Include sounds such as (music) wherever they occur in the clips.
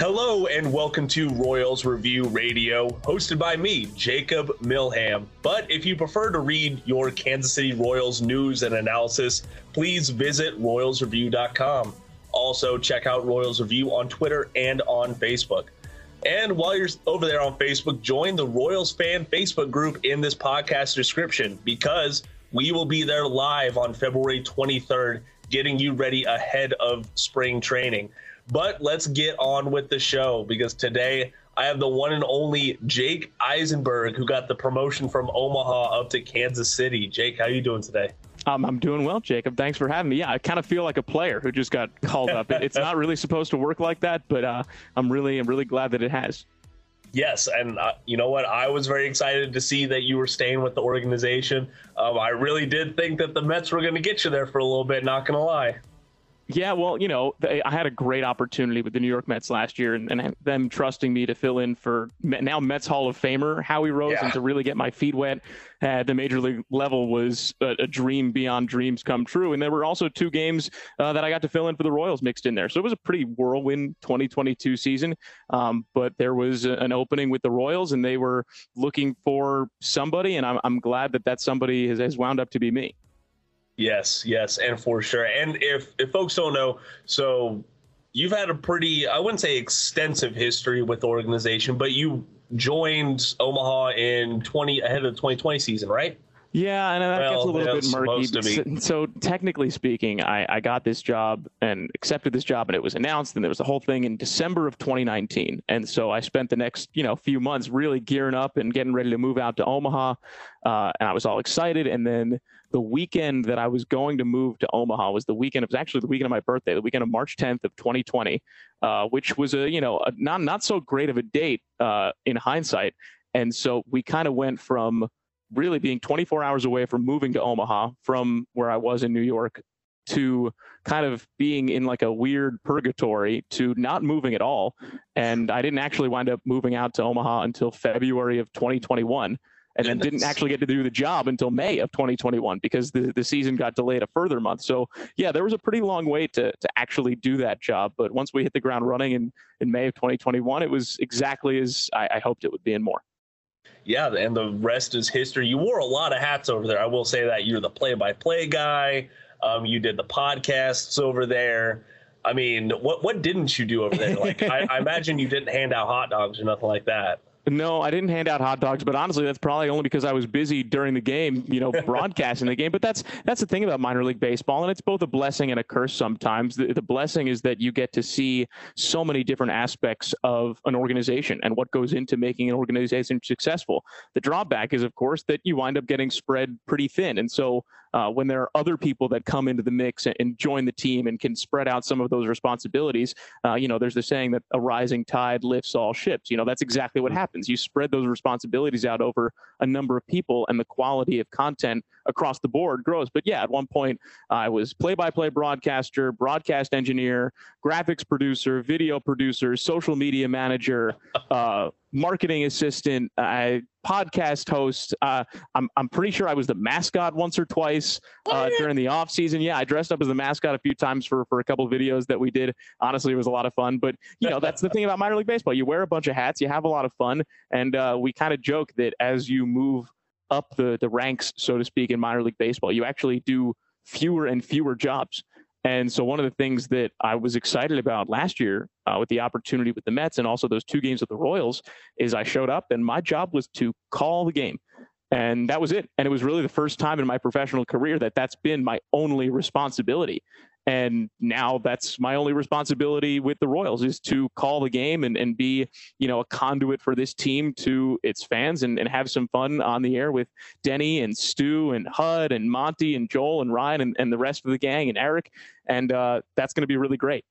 Hello and welcome to Royals Review Radio, hosted by me, Jacob Milham. But if you prefer to read your Kansas City Royals news and analysis, please visit royalsreview.com. Also, check out Royals Review on Twitter and on Facebook. And while you're over there on Facebook, join the Royals fan Facebook group in this podcast description because we will be there live on February 23rd, getting you ready ahead of spring training. But let's get on with the show because today I have the one and only Jake Eisenberg who got the promotion from Omaha up to Kansas City. Jake, how you doing today? Um, I'm doing well, Jacob. Thanks for having me. Yeah, I kind of feel like a player who just got called up. it's not really supposed to work like that, but uh, I'm really, I'm really glad that it has. Yes, and uh, you know what? I was very excited to see that you were staying with the organization. Um, I really did think that the Mets were going to get you there for a little bit. Not going to lie. Yeah, well, you know, they, I had a great opportunity with the New York Mets last year, and, and them trusting me to fill in for now Mets Hall of Famer Howie Rose, yeah. and to really get my feet wet at the major league level was a, a dream beyond dreams come true. And there were also two games uh, that I got to fill in for the Royals mixed in there, so it was a pretty whirlwind 2022 season. Um, but there was a, an opening with the Royals, and they were looking for somebody, and I'm, I'm glad that that somebody has, has wound up to be me. Yes, yes, and for sure. And if if folks don't know, so you've had a pretty I wouldn't say extensive history with the organization, but you joined Omaha in 20 ahead of the 2020 season, right? Yeah, and that well, gets a little bit murky. So, so, technically speaking, I, I got this job and accepted this job, and it was announced, and there was a whole thing in December of 2019. And so I spent the next you know few months really gearing up and getting ready to move out to Omaha, uh, and I was all excited. And then the weekend that I was going to move to Omaha was the weekend. It was actually the weekend of my birthday, the weekend of March 10th of 2020, uh, which was a you know a not not so great of a date uh, in hindsight. And so we kind of went from really being 24 hours away from moving to Omaha from where I was in New York to kind of being in like a weird purgatory to not moving at all. And I didn't actually wind up moving out to Omaha until February of 2021 and then didn't actually get to do the job until May of 2021 because the, the season got delayed a further month. So yeah, there was a pretty long wait to to actually do that job. But once we hit the ground running in, in May of 2021, it was exactly as I, I hoped it would be and more yeah, and the rest is history. You wore a lot of hats over there. I will say that you're the play-by-play guy. Um, you did the podcasts over there. I mean, what what didn't you do over there? Like, I, I (laughs) imagine you didn't hand out hot dogs or nothing like that. No, I didn't hand out hot dogs, but honestly, that's probably only because I was busy during the game, you know, (laughs) broadcasting the game. But that's that's the thing about minor league baseball, and it's both a blessing and a curse sometimes. The, the blessing is that you get to see so many different aspects of an organization and what goes into making an organization successful. The drawback is, of course, that you wind up getting spread pretty thin, and so uh, when there are other people that come into the mix and, join the team and can spread out some of those responsibilities, uh, you know, there's the saying that a rising tide lifts all ships. You know, that's exactly what happens. You spread those responsibilities out over a number of people, and the quality of content across the board grows. But yeah, at one point, I was play-by-play broadcaster, broadcast engineer, graphics producer, video producer, social media manager. (laughs) Uh, marketing assistant, I podcast host. Uh, I'm I'm pretty sure I was the mascot once or twice uh, during the off season. Yeah, I dressed up as the mascot a few times for for a couple of videos that we did. Honestly, it was a lot of fun. But you know, that's the thing about minor league baseball. You wear a bunch of hats, you have a lot of fun, and uh, we kind of joke that as you move up the the ranks, so to speak, in minor league baseball, you actually do fewer and fewer jobs. And so one of the things that I was excited about last year uh, with the opportunity with the Mets and also those two games with the Royals is I showed up and my job was to call the game. and that was it. And it was really the first time in my professional career that that's been my only responsibility. And now that's my only responsibility with the Royals is to call the game and, and be, you know, a conduit for this team to its fans and, and have some fun on the air with Denny and Stu and Hud and Monty and Joel and Ryan and, and the rest of the gang and Eric. And uh, that's going to be really great.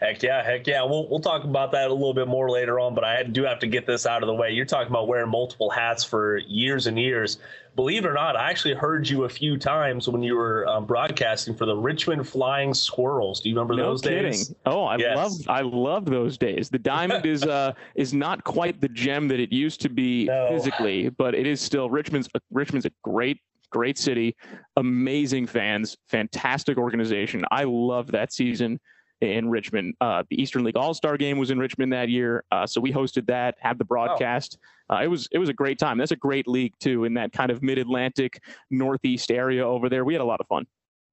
Heck yeah, heck yeah. We'll we'll talk about that a little bit more later on, but I do have to get this out of the way. You're talking about wearing multiple hats for years and years. Believe it or not, I actually heard you a few times when you were um, broadcasting for the Richmond Flying Squirrels. Do you remember no those kidding. days? Oh, I yes. love I love those days. The diamond is uh (laughs) is not quite the gem that it used to be no. physically, but it is still Richmond's Richmond's a great great city, amazing fans, fantastic organization. I love that season in Richmond. Uh, the Eastern League All Star Game was in Richmond that year, uh, so we hosted that, had the broadcast. Oh. Uh, it was it was a great time. That's a great league too, in that kind of Mid Atlantic Northeast area over there. We had a lot of fun.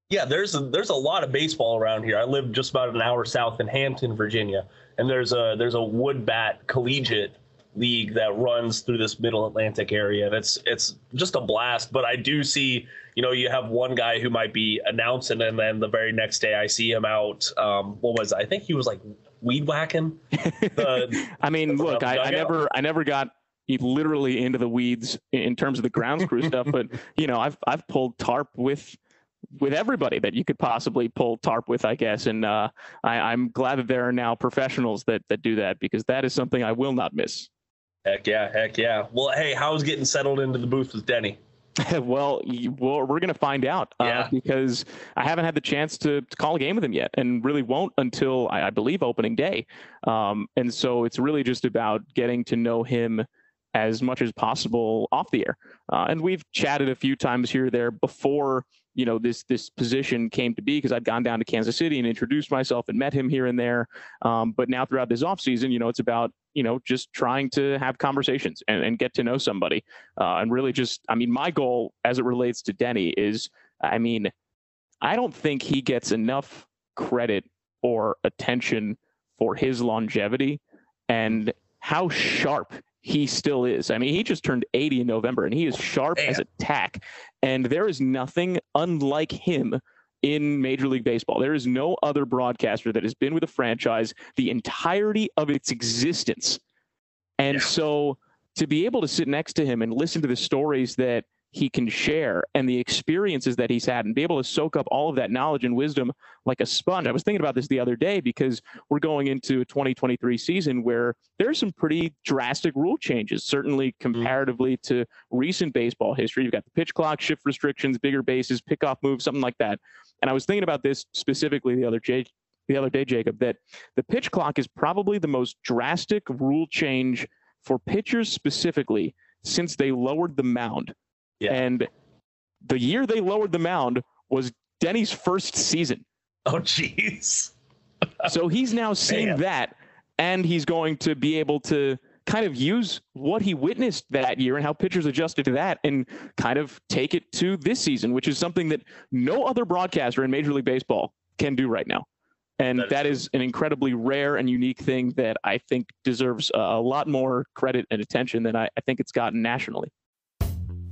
Yeah, there's a, there's a lot of baseball around here. I live just about an hour south in Hampton, Virginia, and there's a there's a wood bat collegiate league that runs through this middle Atlantic area. And it's it's just a blast. But I do see, you know, you have one guy who might be announcing, and then the very next day I see him out. Um, what was it? I think he was like weed whacking. (laughs) The, I mean, look, I, I never I never got literally into the weeds in terms of the grounds crew stuff, but (laughs) you know, I've I've pulled tarp with with everybody that you could possibly pull tarp with, I guess. And uh, I, am glad that there are now professionals that that do that because that is something I will not miss. Heck yeah, heck yeah. Well, hey, how's getting settled into the booth with Denny? (laughs) well, well, we're going to find out uh, yeah. because I haven't had the chance to, to, call a game with him yet, and really won't until I, I believe opening day. Um, and so it's really just about getting to know him as much as possible off the air. Uh, and we've chatted a few times here or there before you know this this position came to be because I'd gone down to Kansas City and introduced myself and met him here and there. Um, but now throughout this offseason, you know, it's about you know just trying to have conversations and, and get to know somebody uh, and really just I mean my goal as it relates to Denny is I mean I don't think he gets enough credit or attention for his longevity and how sharp he still is. I mean, he just turned 80 in November and he is sharp Damn. as a tack. And there is nothing unlike him in Major League Baseball. There is no other broadcaster that has been with a franchise the entirety of its existence. And yeah. so to be able to sit next to him and listen to the stories that he can share and the experiences that he's had and be able to soak up all of that knowledge and wisdom like a sponge. I was thinking about this the other day because we're going into a 2023 season where there's some pretty drastic rule changes, certainly mm-hmm. comparatively to recent baseball history. You've got the pitch clock, shift restrictions, bigger bases, pickoff moves, something like that. And I was thinking about this specifically the other day, the other day, Jacob, that the pitch clock is probably the most drastic rule change for pitchers specifically since they lowered the mound yeah. And the year they lowered the mound was Denny's first season. Oh, jeez. so he's now seeing Man. that, and he's going to be able to kind of use what he witnessed that year and how pitchers adjusted to that and kind of take it to this season, which is something that no other broadcaster in Major League Baseball can do right now. And that is, that is an incredibly rare and unique thing that I think deserves a lot more credit and attention than I, I think it's gotten nationally.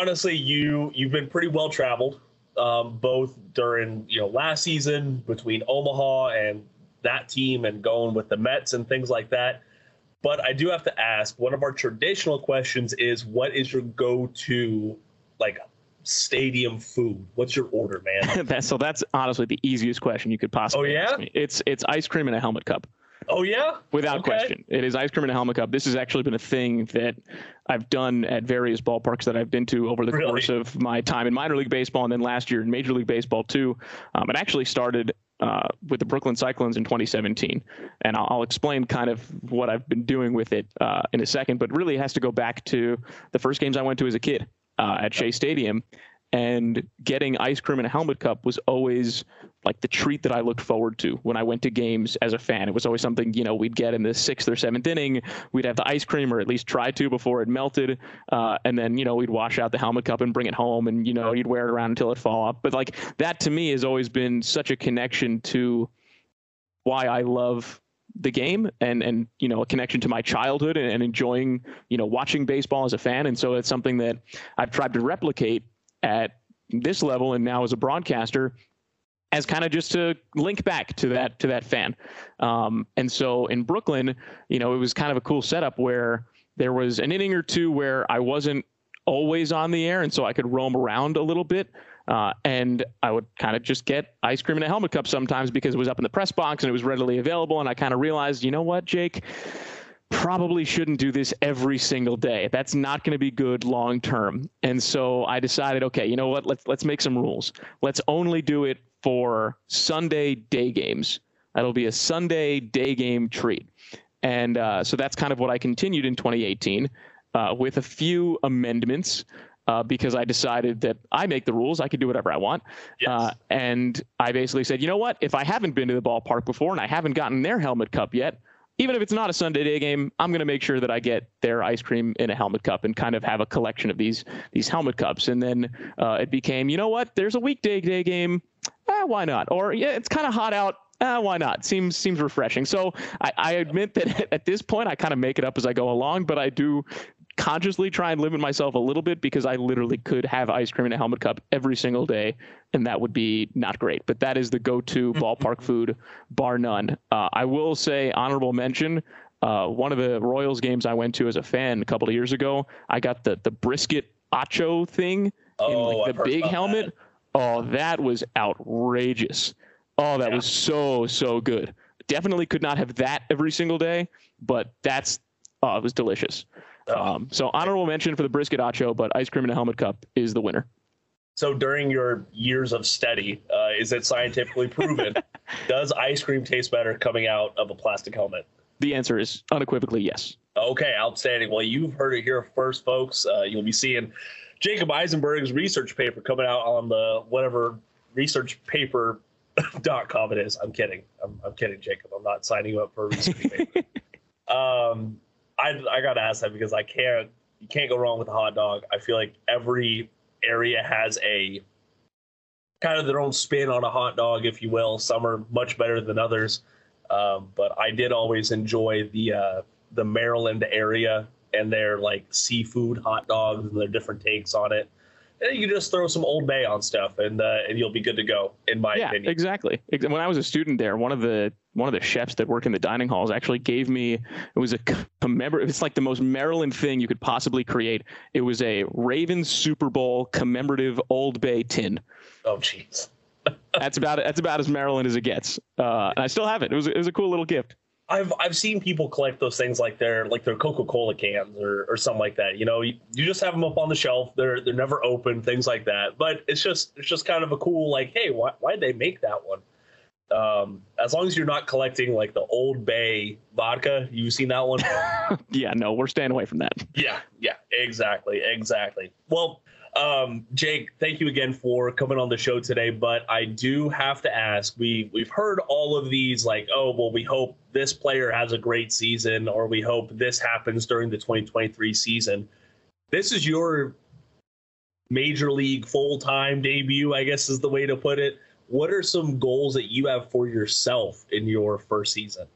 Honestly, you you've been pretty well traveled, um, both during you know last season between Omaha and that team and going with the Mets and things like that. But I do have to ask one of our traditional questions is what is your go to like stadium food? What's your order, man? (laughs) that, so that's honestly the easiest question you could possibly. Oh yeah. It's it's ice cream in a helmet cup. Oh yeah. Without okay. question, it is ice cream in a helmet cup. This has actually been a thing that I've done at various ballparks that I've been to over the really? course of my time in minor league baseball and then last year in Major League Baseball too. Um, it actually started uh, with the Brooklyn Cyclones in 2017, and I'll, I'll, explain kind of what I've been doing with it uh, in a second. But really, it has to go back to the first games I went to as a kid uh, at Shea Stadium, and getting ice cream in a helmet cup was always like the treat that I looked forward to when I went to games as a fan. It was always something, you know, we'd get in the sixth or seventh inning. We'd have the ice cream or at least try to before it melted. Uh, and then, you know, we'd wash out the helmet cup and bring it home and, you know, you'd wear it around until it fall off. But like that to me has always been such a connection to why I love the game and and you know a connection to my childhood and, and enjoying you know watching baseball as a fan and so it's something that I've tried to replicate at this level and now as a broadcaster as kind of just to link back to that to that fan. Um, and so in Brooklyn, you know, it was kind of a cool setup where there was an inning or two where I wasn't always on the air, and so I could roam around a little bit. Uh, and I would kind of just get ice cream in a helmet cup sometimes because it was up in the press box and it was readily available. And I kind of realized, you know what, Jake, probably shouldn't do this every single day. That's not going to be good long term. And so I decided, okay, you know what? Let's let's make some rules. Let's only do it for Sunday day games. That'll be a Sunday day game treat. And uh, so that's kind of what I continued in 2018 uh, with a few amendments. Uh, because I decided that I make the rules, I can do whatever I want. Yes. Uh, and I basically said, you know what? If I haven't been to the ballpark before and I haven't gotten their helmet cup yet, even if it's not a Sunday day game, I'm going to make sure that I get their ice cream in a helmet cup and kind of have a collection of these these helmet cups. And then uh, it became, you know what? There's a weekday day game. Eh, why not? Or yeah, it's kind of hot out. Uh, why not? Seems seems refreshing. So I, I admit that (laughs) at this point I kind of make it up as I go along, but I do consciously try and limit myself a little bit because I literally could have ice cream in a helmet cup every single day, and that would be not great. But that is the go-to ballpark food, bar none. Uh, I will say honorable mention. Uh, one of the Royals games I went to as a fan a couple of years ago, I got the the brisket acho thing oh, in like I've the big helmet. That. Oh, that was outrageous. Oh, that yeah. was so so good. Definitely could not have that every single day, but that's oh, it was delicious. Um, so honorable mention for the brisket acho, but ice cream in a helmet cup is the winner. So during your years of study, uh, is it scientifically proven? (laughs) does ice cream taste better coming out of a plastic helmet? The answer is unequivocally yes. Okay, outstanding. Well, you've heard it here first, folks. Uh, you'll be seeing Jacob Eisenberg's research paper coming out on the whatever research paper (laughs) dot com it is. I'm kidding. I'm, I'm kidding, Jacob. I'm not signing you up for a research paper. (laughs) Um, I I gotta ask that because I can't you can't go wrong with a hot dog. I feel like every area has a kind of their own spin on a hot dog, if you will. Some are much better than others, um, but I did always enjoy the uh, the Maryland area and their like seafood hot dogs and their different takes on it. And you can just throw some Old Bay on stuff, and uh, and you'll be good to go, in my yeah, opinion. exactly. When I was a student there, one of the one of the chefs that worked in the dining halls actually gave me it was a commemorative. it's like the most Maryland thing you could possibly create. It was a Ravens Super Bowl commemorative Old Bay tin. Oh jeez. (laughs) that's about it. That's about as Maryland as it gets. Uh, and I still have it. It was it was a cool little gift. I've I've seen people collect those things like their like their Coca Cola cans or, or something like that. You know, you, you just have them up on the shelf. They're they're never open, things like that. But it's just it's just kind of a cool like, hey, why why did they make that one? Um, as long as you're not collecting like the Old Bay vodka, you've seen that one. (laughs) yeah, no, we're staying away from that. Yeah, yeah, exactly, exactly. Well, um, Jake, thank you again for coming on the show today. But I do have to ask: we we've heard all of these, like, oh, well, we hope this player has a great season, or we hope this happens during the 2023 season. This is your major league full time debut, I guess is the way to put it. What are some goals that you have for yourself in your first season?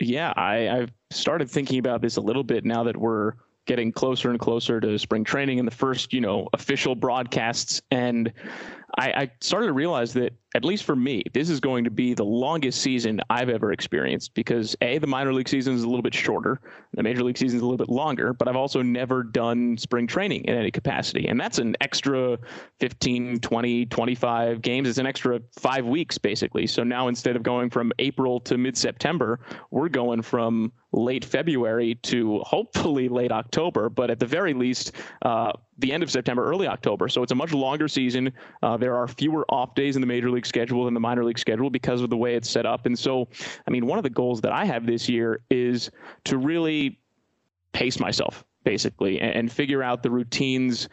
Yeah, I, I've started thinking about this a little bit now that we're getting closer and closer to spring training and the first, you know, official broadcasts. And I, I, started to realize that, at least for me, this is going to be the longest season I've ever experienced because, A, the minor league season is a little bit shorter, the major league season is a little bit longer, but I've also never done spring training in any capacity. And that's an extra 15, 20, 25 games. It's an extra five weeks, basically. So now instead of going from April to mid September, we're going from late February to hopefully late October, but at the very least, uh, the end of September, early October. So it's a much longer season. Uh, there are fewer off days in the major league schedule than the minor league schedule because of the way it's set up. And so, I mean, one of the goals that I have this year is to really pace myself basically, and, and, figure out the routines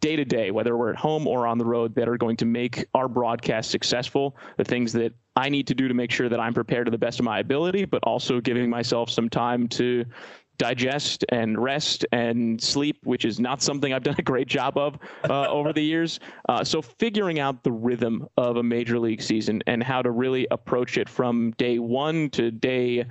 day to day, whether we're at home or on the road, that are going to make our broadcast successful. The things that I need to do to make sure that I'm prepared to the best of my ability, but also giving myself some time to digest and rest and sleep, which is not something I've done a great job of uh, (laughs) over the years. Uh, so figuring out the rhythm of a major league season and how to really approach it from day one to day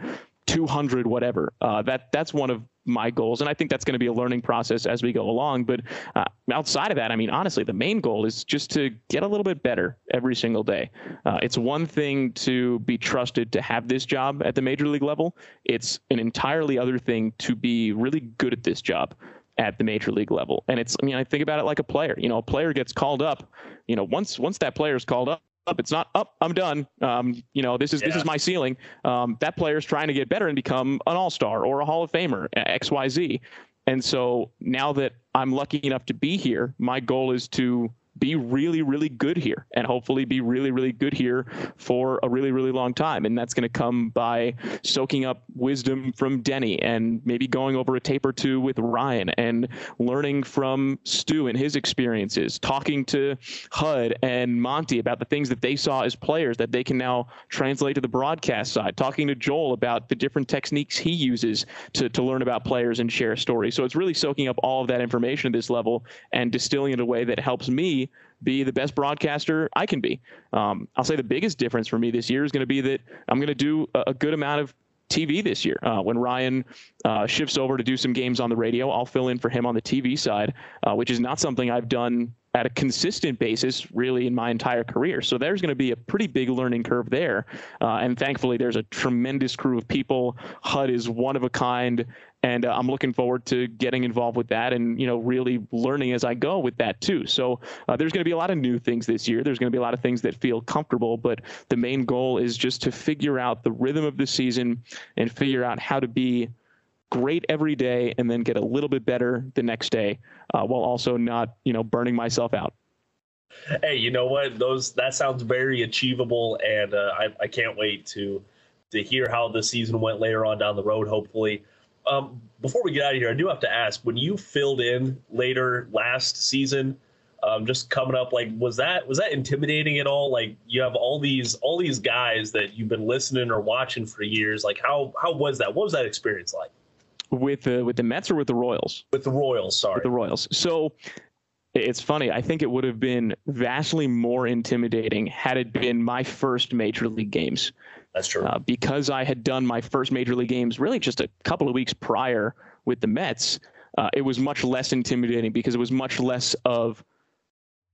200 whatever. Uh, that that's one of my goals and i think that's going to be a learning process as we go along but uh, outside of that i mean honestly the main goal is just to get a little bit better every single day. Uh, it's one thing to be trusted to have this job at the major league level. It's an entirely other thing to be really good at this job at the major league level. And it's i mean i think about it like a player. You know a player gets called up you know once once that player is called up up. It's not up. I'm done. Um, you know, this is yeah. this is my ceiling. Um, that player is trying to get better and become an All Star or a Hall of Famer, X Y Z. And so now that I'm lucky enough to be here, my goal is to be really, really good here and hopefully be really, really good here for a really, really long time. And that's going to come by soaking up wisdom from Denny and maybe going over a tape or two with Ryan and learning from Stu and his experiences, talking to Hud and Monty about the things that they saw as players that they can now translate to the broadcast side, talking to Joel about the different techniques he uses to, to learn about players and share stories. So it's really soaking up all of that information at this level and distilling it in a way that helps me be the best broadcaster I can be. Um, I'll say the biggest difference for me this year is going to be that I'm going to do a, a good amount of TV this year. Uh, when Ryan uh, shifts over to do some games on the radio, I'll fill in for him on the TV side, uh, which is not something I've done at a consistent basis really in my entire career. So there's going to be a pretty big learning curve there. Uh, and thankfully, there's a tremendous crew of people. Hud is one of a kind and uh, I'm looking forward to getting involved with that and you know really learning as I go with that too. So uh, there's going to be a lot of new things this year. There's going to be a lot of things that feel comfortable, but the main goal is just to figure out the rhythm of the season and figure out how to be great every day and then get a little bit better the next day uh, while also not you know burning myself out hey you know what those that sounds very achievable and uh, I, I can't wait to to hear how the season went later on down the road hopefully um, before we get out of here, I do have to ask: when you filled in later last season, um, just coming up, like was that was that intimidating at all? Like you have all these all these guys that you've been listening or watching for years. Like how how was that? What was that experience like? With the with the Mets or with the Royals? With the Royals, sorry. With the Royals. So it's funny. I think it would have been vastly more intimidating had it been my first major league games. That's true. Uh, because I had done my first major league games really just a couple of weeks prior with the Mets, uh, it was much less intimidating because it was much less of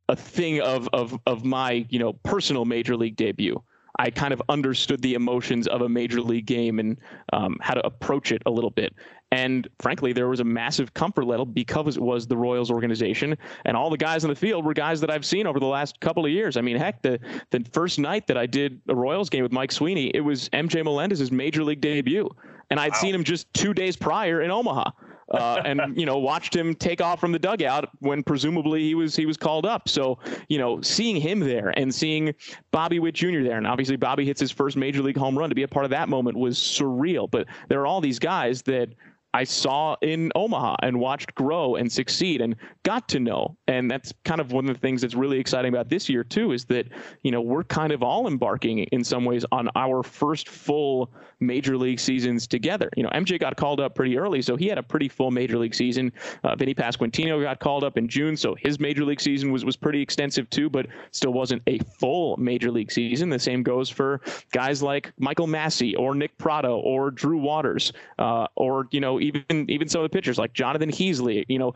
a thing of of of my you know personal major league debut. I kind of understood the emotions of a major league game and um, how to approach it a little bit. And frankly, there was a massive comfort level because it was the Royals organization, and all the guys in the field were guys that I've seen over the last couple of years. I mean, heck, the the first night that I did a Royals game with Mike Sweeney, it was MJ Melendez's major league debut, and I'd wow. seen him just two days prior in Omaha uh, and (laughs) you know watched him take off from the dugout when presumably he was he was called up. So you know seeing him there and seeing Bobby Witt Jr. there, and obviously Bobby hits his first major league home run to be a part of that moment was surreal. But there are all these guys that I saw in Omaha and watched grow and succeed and got to know. And that's kind of one of the things that's really exciting about this year too is that, you know, we're kind of all embarking in some ways on our first full major league seasons together. You know, MJ got called up pretty early, so he had a pretty full major league season. Uh, Vinny Pasquantino got called up in June, so his major league season was was pretty extensive too, but still wasn't a full major league season. The same goes for guys like Michael Massey or Nick Pratto or Drew Waters uh, or you know even even some of the pitchers like Jonathan Heasley, you know,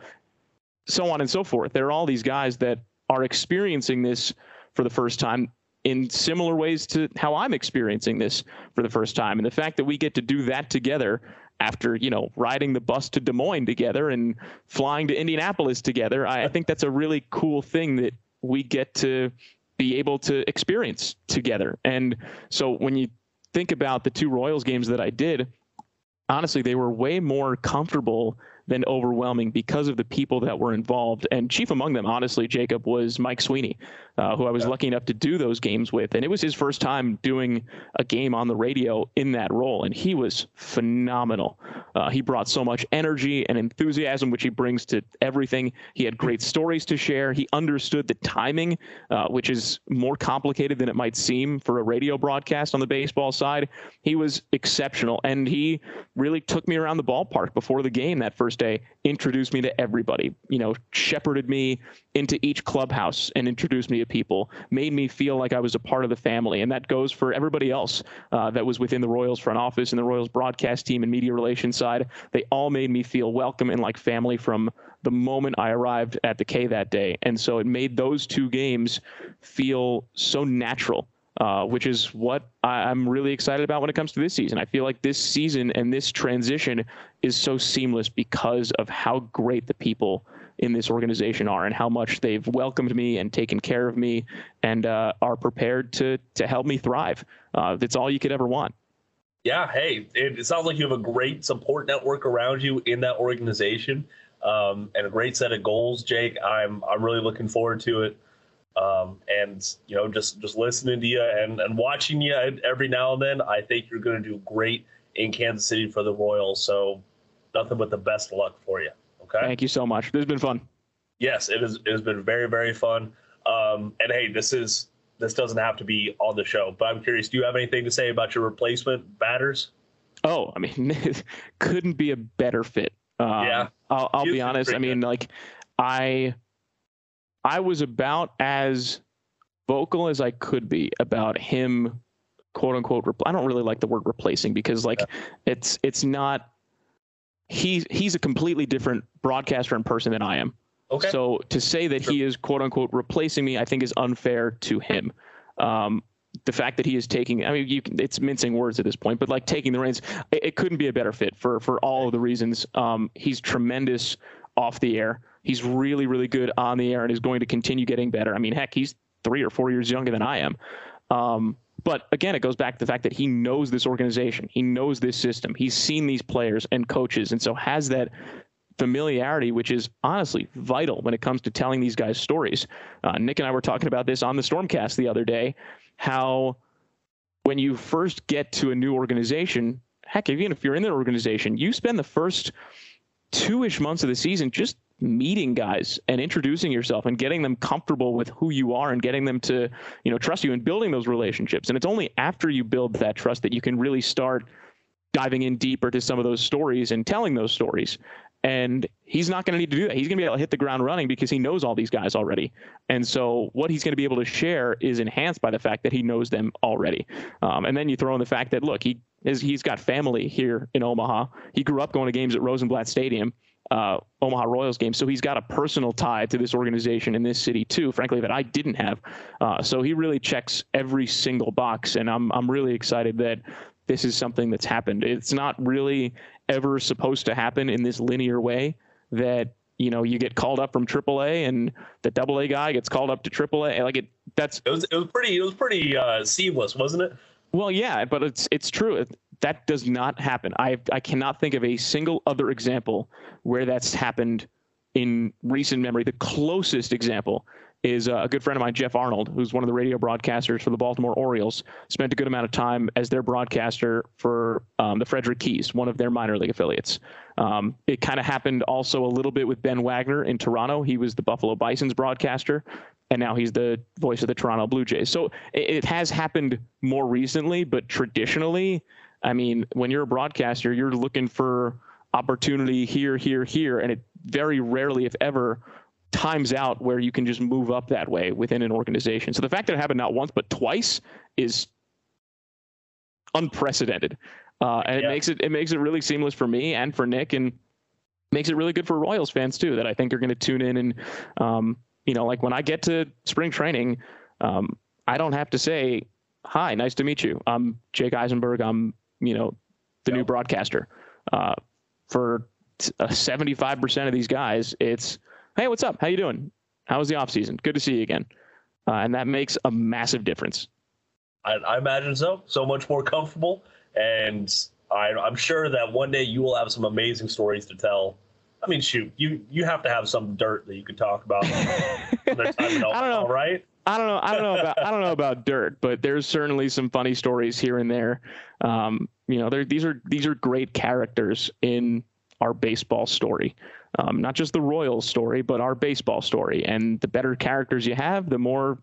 so on and so forth. There are all these guys that are experiencing this for the first time in similar ways to how I'm experiencing this for the first time. And the fact that we get to do that together after, you know, riding the bus to Des Moines together and flying to Indianapolis together, I, I think that's a really cool thing that we get to be able to experience together. And so when you think about the two Royals games that I did, honestly, they were way more comfortable than overwhelming because of the people that were involved. And chief among them, honestly, Jacob, was Mike Sweeney, uh, who I was lucky enough to do those games with. And it was his first time doing a game on the radio in that role. And he was phenomenal. Uh, he brought so much energy and enthusiasm, which he brings to everything. He had great stories to share. He understood the timing, uh, which is more complicated than it might seem for a radio broadcast on the baseball side. He was exceptional. And he really took me around the ballpark before the game that first day, introduced me to everybody, you know, shepherded me into each clubhouse and introduced me to people, made me feel like I was a part of the family. And that goes for everybody else uh, that was within the Royals front office and the Royals broadcast team and media relations side. They all made me feel welcome and like family from the moment I arrived at the K that day. And so it made those two games feel so natural. Uh, which is what I, am really excited about when it comes to this season. I feel like this season and this transition is so seamless because of how great the people in this organization are and how much they've welcomed me and taken care of me and uh, are prepared to to help me thrive. Uh, that's all you could ever want. Yeah, hey, it, sounds like you have a great support network around you in that organization, um, and a great set of goals, Jake. I'm I'm really looking forward to it. Um, and you know, just just listening to you and, and watching you every now and then, I think you're going to do great in Kansas City for the Royals. So nothing but the best luck for you. Okay. Thank you so much. This has been fun. Yes, it, is, it has been very, very fun. Um, and hey, this is this doesn't have to be on the show, but I'm curious. Do you have anything to say about your replacement Badders? Oh, I mean, (laughs) couldn't be a better fit. Um, yeah, I'll, I'll be honest. I mean, good. like, I, I was about as vocal as I could be about him, quote unquote. I don't really like the word replacing because, like, yeah. it's it's not he's he's a completely different broadcaster and person than I am. Okay. So to say that sure. he is quote unquote replacing me, I think is unfair to him. Um, the fact that he is taking, I mean, you can, it's mincing words at this point, but like taking the reins, it, it couldn't be a better fit for for all of the reasons. Um, he's tremendous off the air. He's really, really good on the air and is going to continue getting better. I mean, heck, he's three or four years younger than I am. Um, but again, it goes back to the fact that he knows this organization, he knows this system, he's seen these players and coaches, and so has that familiarity, which is honestly vital when it comes to telling these guys stories. Uh, Nick and I were talking about this on the Stormcast the other day, how when you first get to a new organization, heck, even if you're in the organization, you spend the first two ish months of the season just meeting guys and introducing yourself and getting them comfortable with who you are and getting them to you know trust you and building those relationships and it's only after you build that trust that you can really start diving in deeper to some of those stories and telling those stories and he's not going to need to do that. He's going to be able to hit the ground running because he knows all these guys already. And so what he's going to be able to share is enhanced by the fact that he knows them already. Um, and then you throw in the fact that look, he is he's got family here in Omaha. He grew up going to games at Rosenblatt Stadium uh, Omaha Royals game. So he's got a personal tie to this organization in this city too, frankly, that I didn't have. Uh, so he really checks every single box, and I'm I'm really excited that this is something that's happened. It's not really ever supposed to happen in this linear way that you know you get called up from AAA and the AA guy gets called up to AAA. Like it, that's it was it was pretty it was pretty uh, seamless, wasn't it? Well, yeah, but it's it's true. That does not happen. I I cannot think of a single other example where that's happened in recent memory. The closest example is uh, a good friend of mine, Geoff Arnold, who's one of the radio broadcasters for the Baltimore Orioles. Spent a good amount of time as their broadcaster for um, the Frederick Keys, one of their minor league affiliates. Um, it kind of happened also a little bit with Ben Wagner in Toronto. He was the Buffalo Bison's broadcaster and now he's the voice of the Toronto Blue Jays. So it, it, has happened more recently, but traditionally, I mean, when you're a broadcaster, you're looking for opportunity here, here, here, and it very rarely, if ever, times out where you can just move up that way within an organization. So the fact that it happened not once but twice is unprecedented, uh, and yeah. it makes it it makes it really seamless for me and for Nick, and makes it really good for Royals fans too. That I think are going to tune in and um, you know, like when I get to spring training, um, I don't have to say, "Hi, nice to meet you. I'm Jake Eisenberg. I'm you know the new broadcaster." Uh, for seventy-five percent of these guys, it's, "Hey, what's up? How you doing? How was the off season? Good to see you again." Uh, and that makes a massive difference. I, I imagine so. So much more comfortable, and I, I'm sure that one day you will have some amazing stories to tell I mean, shoot, you you have to have some dirt that you could talk about. (laughs) I don't know, right? I don't know. I don't know about I don't know about dirt, but there's certainly some funny stories here and there. Um, you know, these are these are great characters in our baseball story. Um, not just the Royals story, but our baseball story. And the better characters you have, the more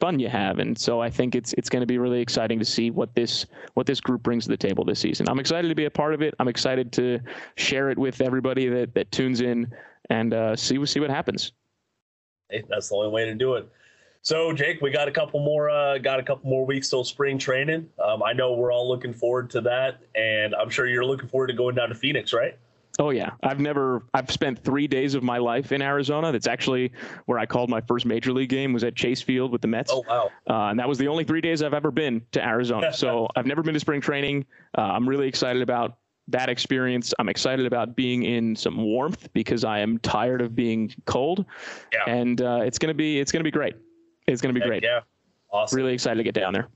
fun you have. And so I think it's it's going to be really exciting to see what this what this group brings to the table this season. I'm excited to be a part of it. I'm excited to share it with everybody that that tunes in and uh, see see what happens. Hey, that's the only way to do it. So Jake, we got a couple more uh, got a couple more weeks till spring training. Um, I know we're all looking forward to that, and I'm sure you're looking forward to going down to Phoenix, right? Oh yeah, I've never. I've spent three days of my life in Arizona. That's actually where I called my first major league game. Was at Chase Field with the Mets. Oh wow! Uh, and that was the only three days I've ever been to Arizona. so (laughs) I've never been to spring training. Uh, I'm really excited about that experience. I'm excited about being in some warmth because I am tired of being cold. Yeah. And uh, it's gonna be it's gonna be great. It's gonna be Heck great. Yeah. Awesome. Really excited to get down there.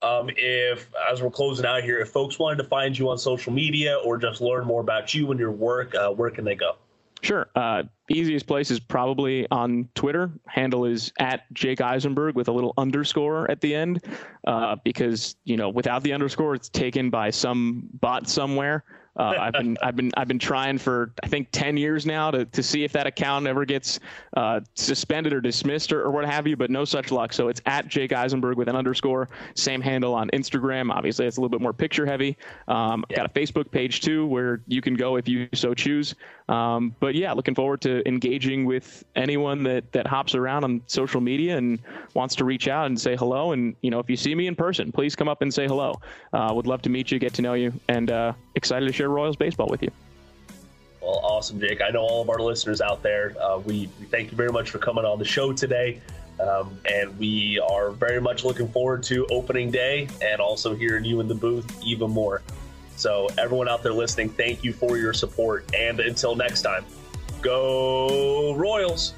Um, if as we're closing out here, if folks wanted to find you on social media or just learn more about you and your work, uh, where can they go? Sure. Uh, easiest place is probably on Twitter. Handle is at Jake Eisenberg with a little underscore at the end, uh, because you know without the underscore, it's taken by some bot somewhere. Uh, I've been I've been I've been trying for I think ten years now to, to see if that account ever gets uh, suspended or dismissed or, or, what have you, but no such luck. So it's at Jake Eisenberg with an underscore. Same handle on Instagram. Obviously, it's a little bit more picture heavy. Um, yeah. Got a Facebook page too where you can go if you so choose. Um, but yeah, looking forward to engaging with anyone that that hops around on social media and wants to reach out and say hello. And you know, if you see me in person, please come up and say hello. Uh, would love to meet you, get to know you, and uh, excited to share Royals baseball with you. Well, awesome, Jake. I know all of our listeners out there. Uh, we, we, thank you very much for coming on the show today. Um, and we are very much looking forward to opening day and also hearing you in the booth even more. So, everyone out there listening, thank you for your support. And until next time, go Royals.